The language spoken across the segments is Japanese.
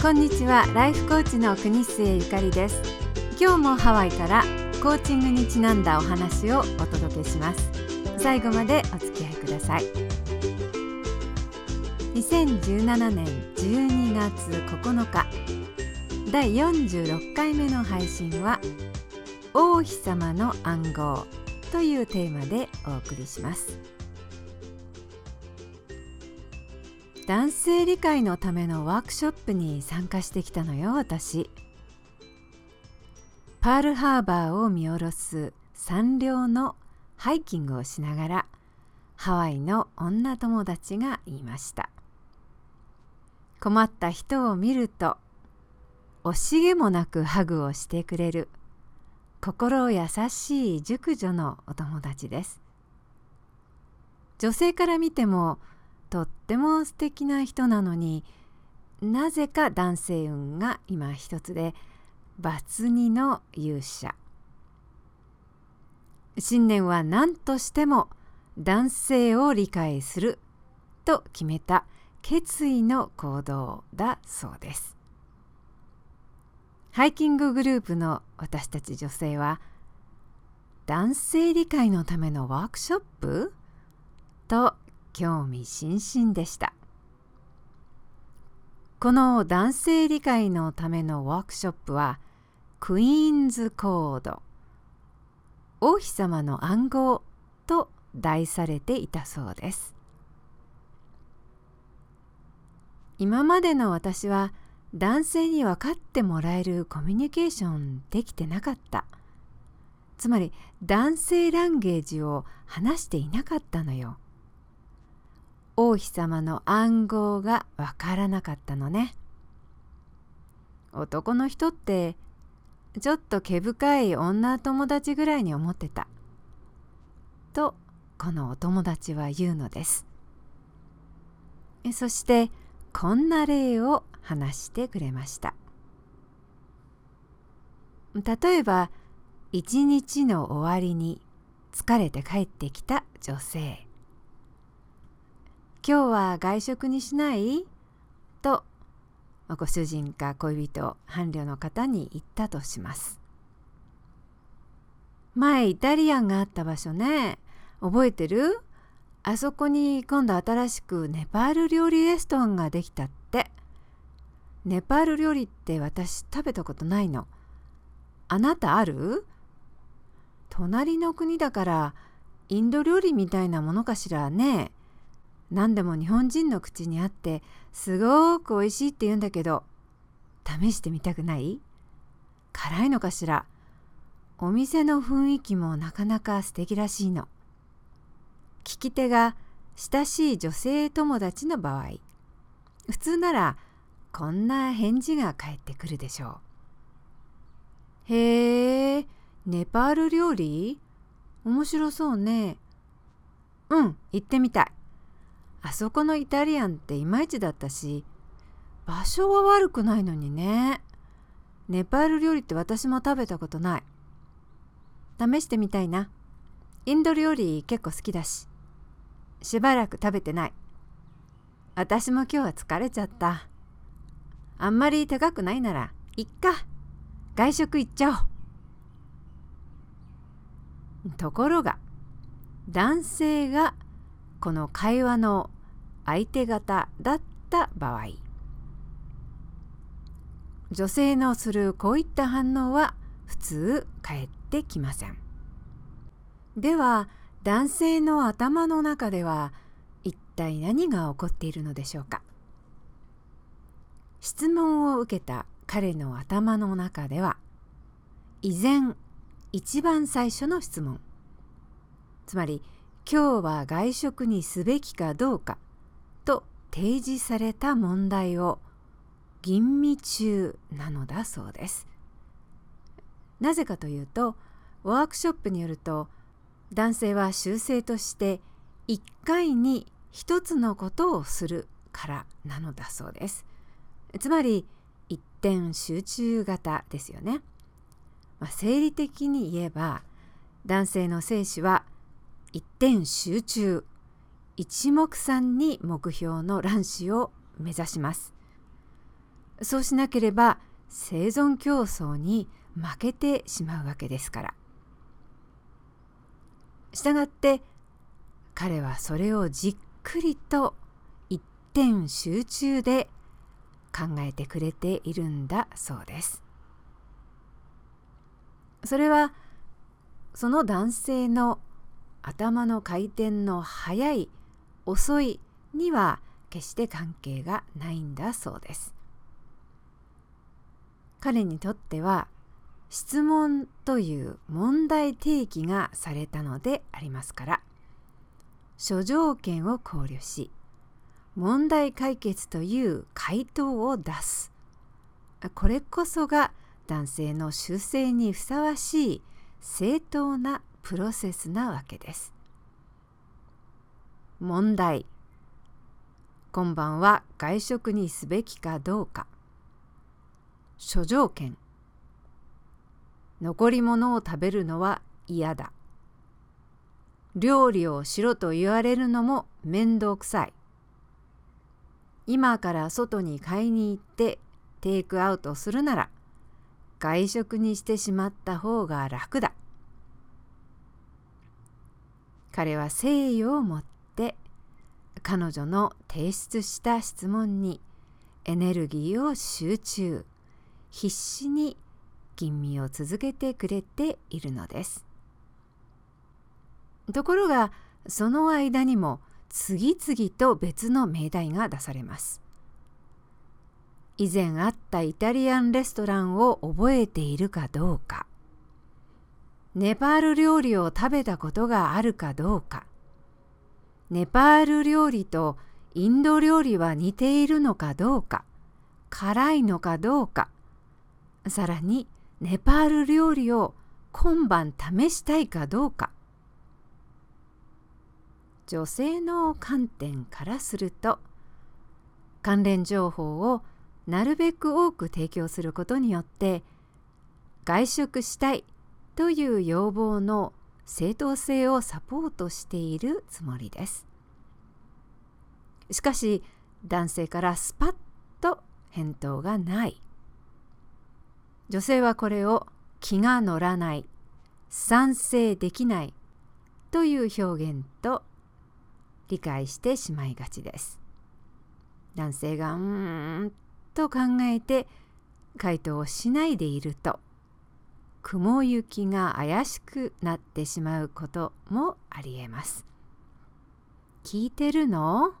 こんにちは。ライフコーチの国末ゆかりです。今日もハワイからコーチングにちなんだお話をお届けします。最後までお付き合いください。2017年12月9日第46回目の配信は王妃様の暗号というテーマでお送りします。男性理解のためのワークショップに参加してきたのよ私。パールハーバーを見下ろす山稜のハイキングをしながらハワイの女友達が言いました。困った人を見ると惜しげもなくハグをしてくれる心優しい熟女のお友達です。女性から見てもとっても素敵な人なのになぜか男性運が今一つでバツ2の勇者。新年は何としても男性を理解すると決めた決意の行動だそうです。ハイキンググループの私たち女性は男性理解のためのワークショップ？と興味津々でした。この男性理解のためのワークショップはクイーンズコード王妃様の暗号と題されていたそうです。今までの私は男性に分かってもらえるコミュニケーションできてなかった。つまり男性ランゲージを話していなかったのよ。王妃様の暗号がわからなかったのね。男の人ってちょっと毛深い女友達ぐらいに思ってた。とこのお友達は言うのです。そしてこんな例を話してくれました。例えば一日の終わりに疲れて帰ってきた女性。今日は外食にしない？とご主人か恋人伴侶の方に言ったとします。前イタリアンがあった場所ね。覚えてる？あそこに今度新しくネパール料理レストランができたって。ネパール料理って私食べたことないの。あなたある？隣の国だからインド料理みたいなものかしらね。何でも日本人の口にあってすごく美味しいって言うんだけど試してみたくない？辛いのかしら？お店の雰囲気もなかなか素敵らしいの。聞き手が親しい女性友達の場合普通ならこんな返事が返ってくるでしょう。へえネパール料理？面白そうね。うん行ってみたい。あそこのイタリアンっていまいちだったし場所は悪くないのにね。ネパール料理って私も食べたことない。試してみたいな。インド料理結構好きだし。しばらく食べてない。私も今日は疲れちゃった。あんまり高くないならいっか。外食行っちゃおう。ところが男性がこの会話の相手方だった場合女性のするこういった反応は普通返ってきません。では男性の頭の中では一体何が起こっているのでしょうか。質問を受けた彼の頭の中では依然一番最初の質問。つまり今日は外食にすべきかどうかと提示された問題を吟味中なのだそうです。なぜかというとワークショップによると男性は習性として1回に1つのことをするからなのだそうです。つまり一点集中型ですよね。まあ、生理的に言えば男性の精子は一点集中一目散に目標の卵子を目指しますそうしなければ生存競争に負けてしまうわけですから。したがって彼はそれをじっくりと一点集中で考えてくれているんだそうです。それはその男性の頭の回転の速い遅いには決して関係がないんだそうです。彼にとっては質問という問題提起がされたのでありますから諸条件を考慮し問題解決という回答を出すこれこそが男性の修正にふさわしい正当なプロセスなわけです。問題。今晩は外食にすべきかどうか。諸条件。残り物を食べるのは嫌だ。料理をしろと言われるのも面倒くさい。今から外に買いに行ってテイクアウトするなら外食にしてしまった方が楽だ。彼は誠意を持って彼女の提出した質問にエネルギーを集中必死に吟味を続けてくれているのです。ところがその間にも次々と別の命題が出されます。以前あったイタリアンレストランを覚えているかどうか。ネパール料理を食べたことがあるかどうか。ネパール料理とインド料理は似ているのかどうか。辛いのかどうか。さらにネパール料理を今晩試したいかどうか。女性の観点からすると関連情報をなるべく多く提供することによって外食したいという要望の正当性をサポートしているつもりです。しかし男性からスパッと返答がない。女性はこれを気が乗らない、賛成できないという表現と理解してしまいがちです。男性がうーんと考えて回答をしないでいると雲行きが怪しくなってしまうこともありえます。聞いてるの？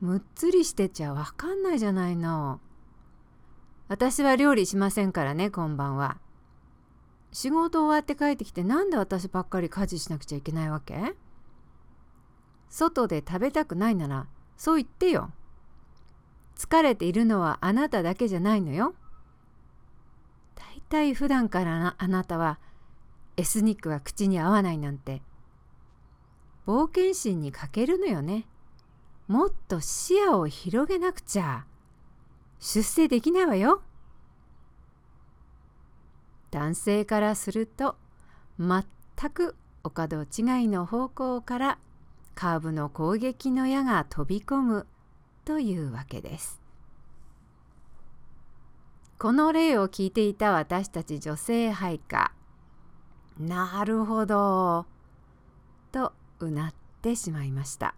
むっつりしてちゃわかんないじゃないの。私は料理しませんからね、今晩は。仕事終わって帰ってきてなんで私ばっかり家事しなくちゃいけないわけ？外で食べたくないならそう言ってよ。疲れているのはあなただけじゃないのよ。体普段からあなたはエスニックは口に合わないなんて冒険心に欠けるのよね。もっと視野を広げなくちゃ出世できないわよ。男性からすると全くお門違いの方向からカーブの攻撃の矢が飛び込むというわけです。この例を聞いていた私たち女性配下。なるほど。とうなってしまいました。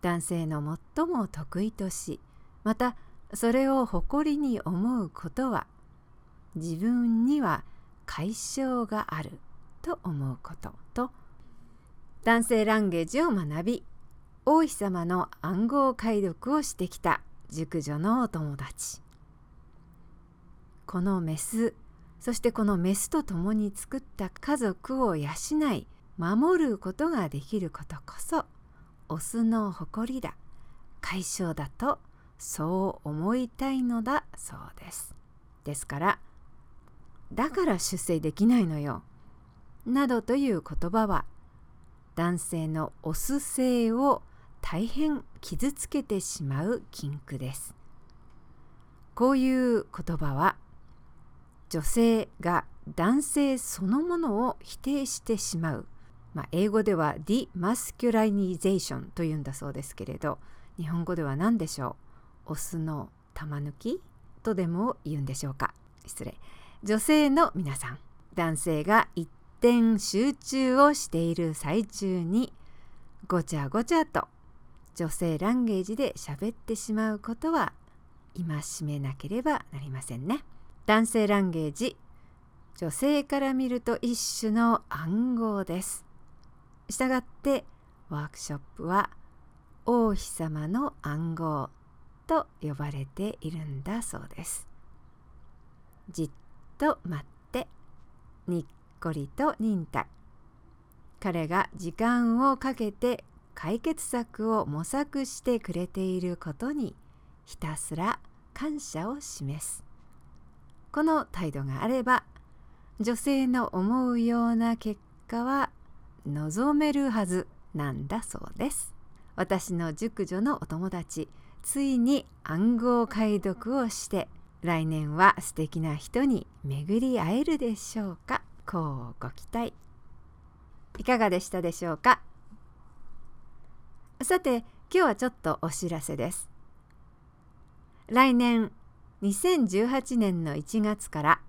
男性の最も得意としまたそれを誇りに思うことは自分には解消があると思うことと男性ランゲージを学び王妃様の暗号解読をしてきた熟女のお友達。このメスそしてこのメスと共に作った家族を養い守ることができることこそオスの誇りだ。解消だとそう思いたいのだそうです。ですからだから出世できないのよ。などという言葉は男性のオス性を大変傷つけてしまう禁句です。こういう言葉は女性が男性そのものを否定してしまう、まあ、英語では demasculinization というんだそうですけれど日本語では何でしょう？オスの玉抜きとでも言うんでしょうか？失礼。女性の皆さん。男性が一点集中をしている最中にごちゃごちゃと女性ランゲージで喋ってしまうことは戒めなければなりませんね。男性ランゲージ。女性から見ると一種の暗号です。したがってワークショップは王妃様の暗号と呼ばれているんだそうです。じっと待って。にっこりと忍耐。彼が時間をかけて解決策を模索してくれていることにひたすら感謝を示す。この態度があれば女性の思うような結果は望めるはずなんだそうです。私の熟女のお友達ついに暗号解読をして来年は素敵な人に巡り会えるでしょうか？こうご期待。いかがでしたでしょうか？さて今日はちょっとお知らせです。来年2018年の1月から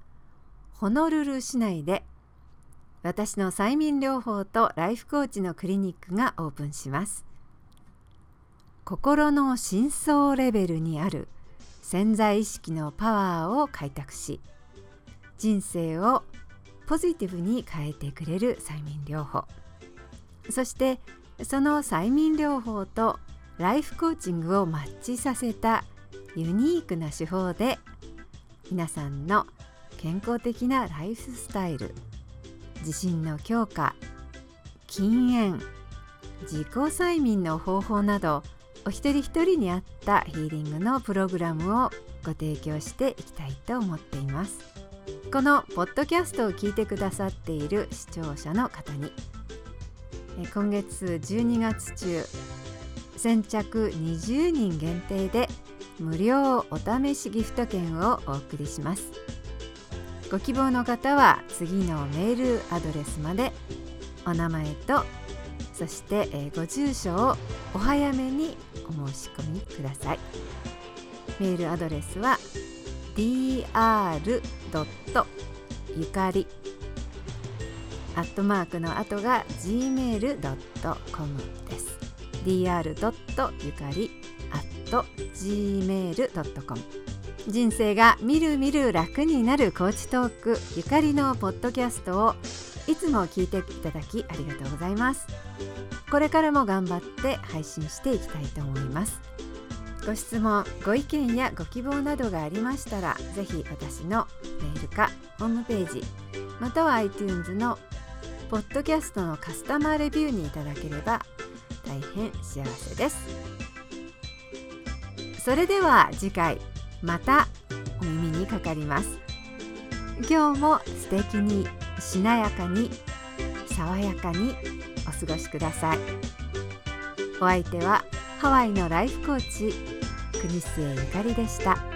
ホノルル市内で私の催眠療法とライフコーチのクリニックがオープンします。心の深層レベルにある潜在意識のパワーを開拓し人生をポジティブに変えてくれる催眠療法。そしてその催眠療法とライフコーチングをマッチさせたユニークな手法で皆さんの健康的なライフスタイル自信の強化禁煙自己催眠の方法などお一人一人に合ったヒーリングのプログラムをご提供していきたいと思っています。このポッドキャストを聞いてくださっている視聴者の方に今月12月中先着20人限定で無料お試しギフト券をお送りしますご希望の方は次のメールアドレスまでお名前とそしてご住所をお早めにお申し込みくださいメールアドレスは dr. ゆかりアットマークの後が gmail.com です dr. ゆかり gmail.com 人生がみるみる楽になるコーチトークゆかりのポッドキャストをいつも聞いていただきありがとうございます。これからも頑張って配信していきたいと思います。ご質問ご意見やご希望などがありましたらぜひ私のメールかホームページまたは iTunes のポッドキャストのカスタマーレビューにいただければ大変幸せです。それでは次回またお耳にかかります今日も素敵にしなやかに爽やかにお過ごしくださいお相手はハワイのライフコーチ国末ゆかりでした。